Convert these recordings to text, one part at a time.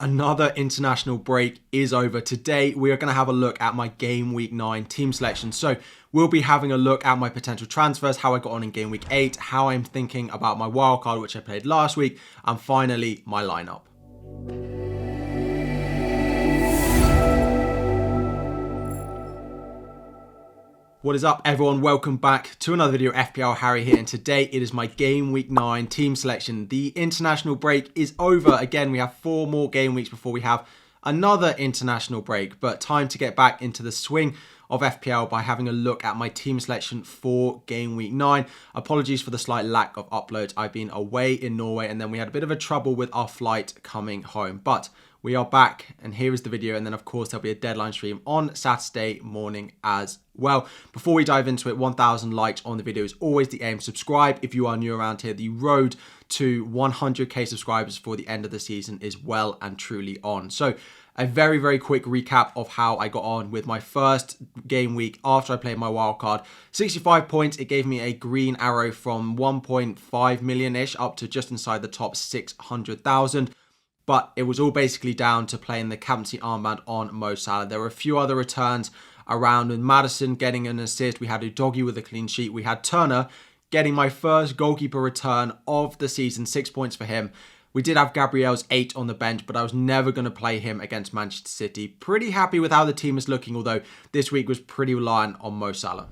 Another international break is over. Today, we are going to have a look at my game week 9 team selection. So, we'll be having a look at my potential transfers, how I got on in game week 8, how I'm thinking about my wildcard, which I played last week, and finally, my lineup. What is up, everyone? Welcome back to another video. FPL Harry here, and today it is my game week nine team selection. The international break is over. Again, we have four more game weeks before we have another international break, but time to get back into the swing of FPL by having a look at my team selection for game week 9. Apologies for the slight lack of uploads. I've been away in Norway and then we had a bit of a trouble with our flight coming home. But we are back and here is the video and then of course there'll be a deadline stream on Saturday morning as well. Before we dive into it, 1000 likes on the video is always the aim. Subscribe if you are new around here. The road to 100k subscribers for the end of the season is well and truly on. So a very, very quick recap of how I got on with my first game week after I played my wild card. 65 points, it gave me a green arrow from 1.5 million ish up to just inside the top 600,000 but it was all basically down to playing the captaincy armband on Mo Salah. There were a few other returns around with Maddison getting an assist. We had Udogie with a clean sheet. We had Turner getting my first goalkeeper return of the season, six points for him. We did have Gabriel's eight on the bench, but I was never going to play him against Manchester City. Pretty happy with how the team is looking, although this week was pretty reliant on Mo Salah.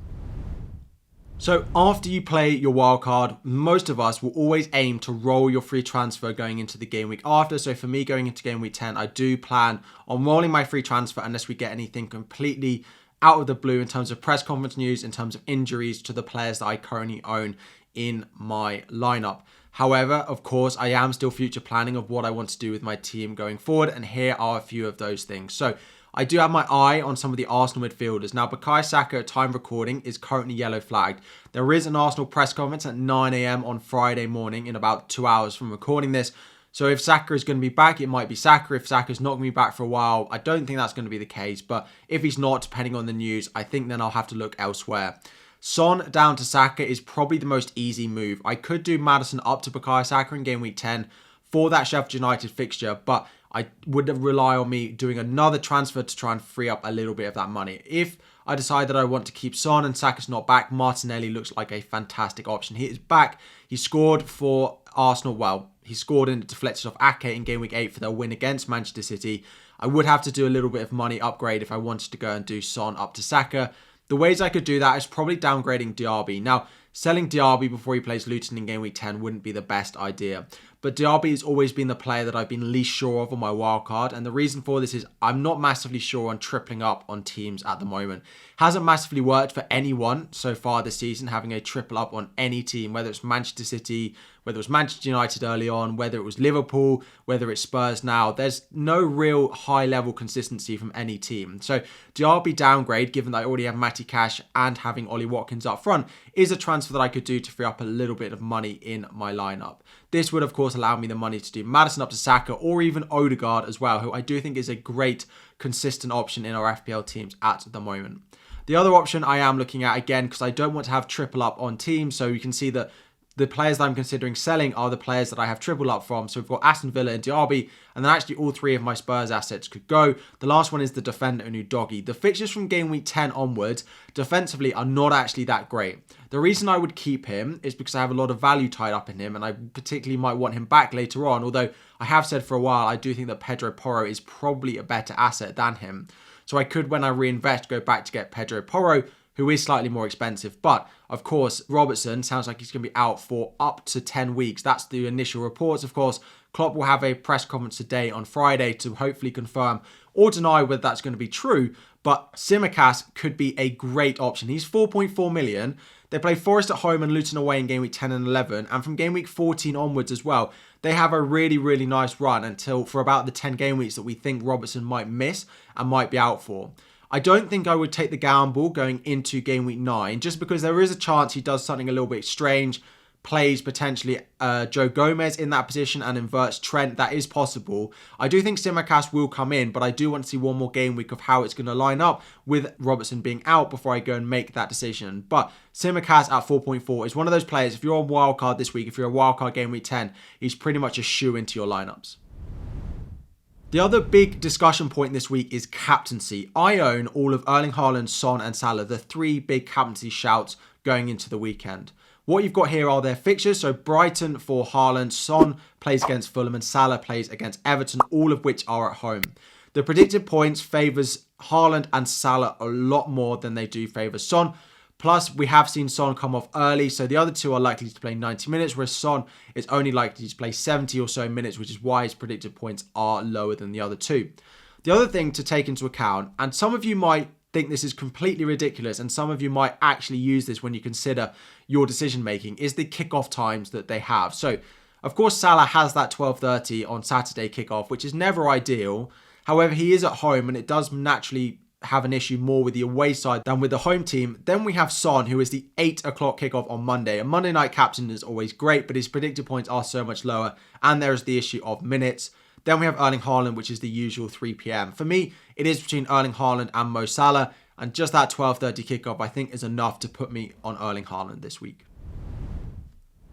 So after you play your wild card, most of us will always aim to roll your free transfer going into the game week after. So for me going into game week 10, I do plan on rolling my free transfer unless we get anything completely out of the blue in terms of press conference news, in terms of injuries to the players that I currently own in my lineup. However, of course, I am still future planning of what I want to do with my team going forward, and here are a few of those things. So I do have my eye on some of the Arsenal midfielders. Now, Bukayo Saka, time recording, is currently yellow flagged. There is an Arsenal press conference at 9 a.m. on Friday morning in about two hours from recording this. So if Saka is going to be back, it might be Saka. If Saka's not going to be back for a while, I don't think that's going to be the case. But if he's not, depending on the news, I think then I'll have to look elsewhere. Son down to Saka is probably the most easy move. I could do Maddison up to Bukayo Saka in game week 10 for that Sheffield United fixture, but I would rely on me doing another transfer to try and free up a little bit of that money. If I decide that I want to keep Son and Saka's not back, Martinelli looks like a fantastic option. He is back. He scored for Arsenal. Well, he scored and deflected off Ake in game week 8 for their win against Manchester City. I would have to do a little bit of money upgrade if I wanted to go and do Son up to Saka. The ways I could do that is probably downgrading Diaby. Now, selling Diaby before he plays Luton in game week 10 wouldn't be the best idea. But Diaby has always been the player that I've been least sure of on my wildcard. And the reason for this is I'm not massively sure on tripling up on teams at the moment. Hasn't massively worked for anyone so far this season, having a triple up on any team, whether it's Manchester City, whether it was Manchester United early on, whether it was Liverpool, whether it's Spurs now. There's no real high level consistency from any team. So Diaby downgrade, given that I already have Matty Cash and having Ollie Watkins up front, is a transfer that I could do to free up a little bit of money in my lineup. This would, of course, allow me the money to do Maddison up to Saka or even Odegaard as well, who I do think is a great consistent option in our FPL teams at the moment. The other option I am looking at again because I don't want to have triple up on teams, so you can see that the players that I'm considering selling are the players that I have triple up from. So we've got Aston Villa and Diaby, and then actually all three of my Spurs assets could go. The last one is the defender Udogie. The fixtures from game week 10 onwards, defensively, are not actually that great. The reason I would keep him is because I have a lot of value tied up in him, and I particularly might want him back later on. Although I have said for a while, I do think that Pedro Porro is probably a better asset than him. So I could, when I reinvest, go back to get Pedro Porro, who is slightly more expensive. But of course, Robertson sounds like he's going to be out for up to 10 weeks. That's the initial reports. Of course, Klopp will have a press conference today on Friday to hopefully confirm or deny whether that's going to be true. But Tsimikas could be a great option. He's 4.4 million. They play Forest at home and Luton away in game week 10 and 11. And from game week 14 onwards as well, they have a really, really nice run until for about the 10 game weeks that we think Robertson might miss and might be out for. I don't think I would take the gamble going into game week nine, just because there is a chance he does something a little bit strange, plays potentially uh, Joe Gomez in that position and inverts Trent. That is possible. I do think Tsimikas will come in, but I do want to see one more game week of how it's going to line up with Robertson being out before I go and make that decision. But Tsimikas at 4.4 is one of those players. If you're on wildcard this week, if you're a wildcard game week 10, he's pretty much a shoe into your lineups. The other big discussion point this week is captaincy. I own all of Erling Haaland, Son, and Salah, the three big captaincy shouts going into the weekend. What you've got here are their fixtures. So Brighton for Haaland, Son plays against Fulham, and Salah plays against Everton, all of which are at home. The predicted points favours Haaland and Salah a lot more than they do favour Son. Plus, we have seen Son come off early, so the other two are likely to play 90 minutes, whereas Son is only likely to play 70 or so minutes, which is why his predicted points are lower than the other two. The other thing to take into account, and some of you might think this is completely ridiculous, and some of you might actually use this when you consider your decision making, is the kickoff times that they have. So, of course, Salah has that 12:30 on Saturday kickoff, which is never ideal. However, he is at home, and it does naturally have an issue more with the away side than with the home team. Then we have Son, who is the 8 o'clock kickoff on Monday. A Monday night captain is always great, but his predicted points are so much lower. And there is the issue of minutes. Then we have Erling Haaland, which is the usual 3 p.m. For me, it is between Erling Haaland and Mo Salah. And just that 12.30 kickoff, I think, is enough to put me on Erling Haaland this week.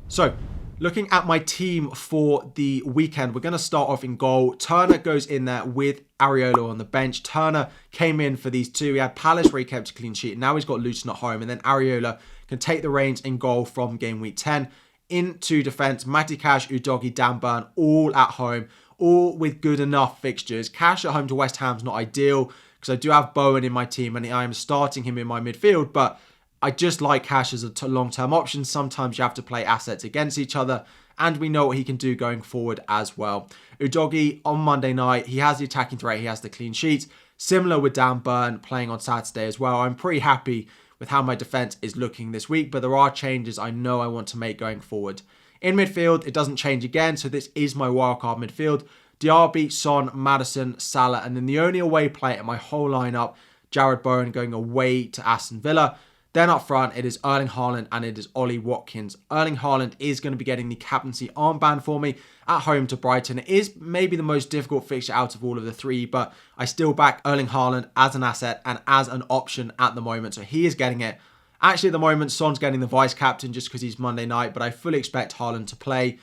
So, Looking at my team for the weekend, we're going to start off in goal. Turner goes in there with Areola on the bench. Turner came in for these two. He had Palace where he kept a clean sheet. Now he's got Luton at home. And then Areola can take the reins in goal from game week 10. Into defence, Matty Cash, Udogie, Dan Burn, all at home, all with good enough fixtures. Cash at home to West Ham's not ideal because I do have Bowen in my team and I am starting him in my midfield, but I just like Cash as a t- long-term option. Sometimes you have to play assets against each other, and we know what he can do going forward as well. Udogie on Monday night, he has the attacking threat, he has the clean sheet. Similar with Dan Burn playing on Saturday as well. I'm pretty happy with how my defense is looking this week, but there are changes I know I want to make going forward. In midfield, it doesn't change again, so this is my wildcard midfield. Diaby, Son, Maddison, Salah, and then the only away player in my whole lineup, Jarrod Bowen going away to Aston Villa. Then up front, it is Erling Haaland and it is Ollie Watkins. Erling Haaland is going to be getting the captaincy armband for me at home to Brighton. It is maybe the most difficult fixture out of all of the three, but I still back Erling Haaland as an asset and as an option at the moment. So he is getting it. Actually, at the moment, Son's getting the vice captain just because he's Monday night, but I fully expect Haaland to play.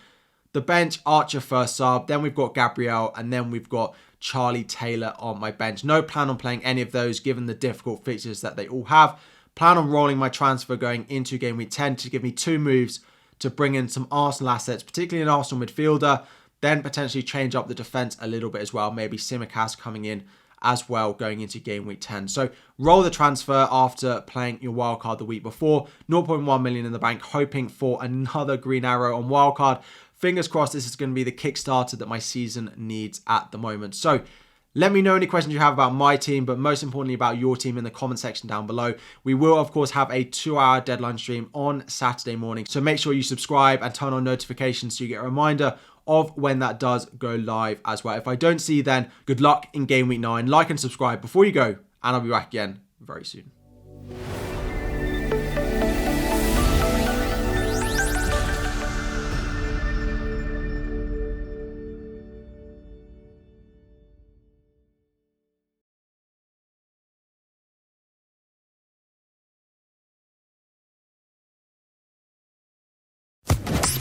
The bench, Archer first sub, then we've got Gabriel, and then we've got Charlie Taylor on my bench. No plan on playing any of those given the difficult fixtures that they all have. Plan on rolling my transfer going into game week 10 to give me two moves to bring in some Arsenal assets, particularly an Arsenal midfielder, then potentially change up the defence a little bit as well. Maybe Tsimikas coming in as well going into game week 10. So roll the transfer after playing your wildcard the week before. 0.1 million in the bank, hoping for another green arrow on wildcard. Fingers crossed this is going to be the kickstarter that my season needs at the moment. So let me know any questions you have about my team, but most importantly about your team in the comment section down below. We will, of course, have a two hour deadline stream on Saturday morning. So make sure you subscribe and turn on notifications so you get a reminder of when that does go live as well. If I don't see you then, good luck in game week nine. Like and subscribe before you go, and I'll be back again very soon.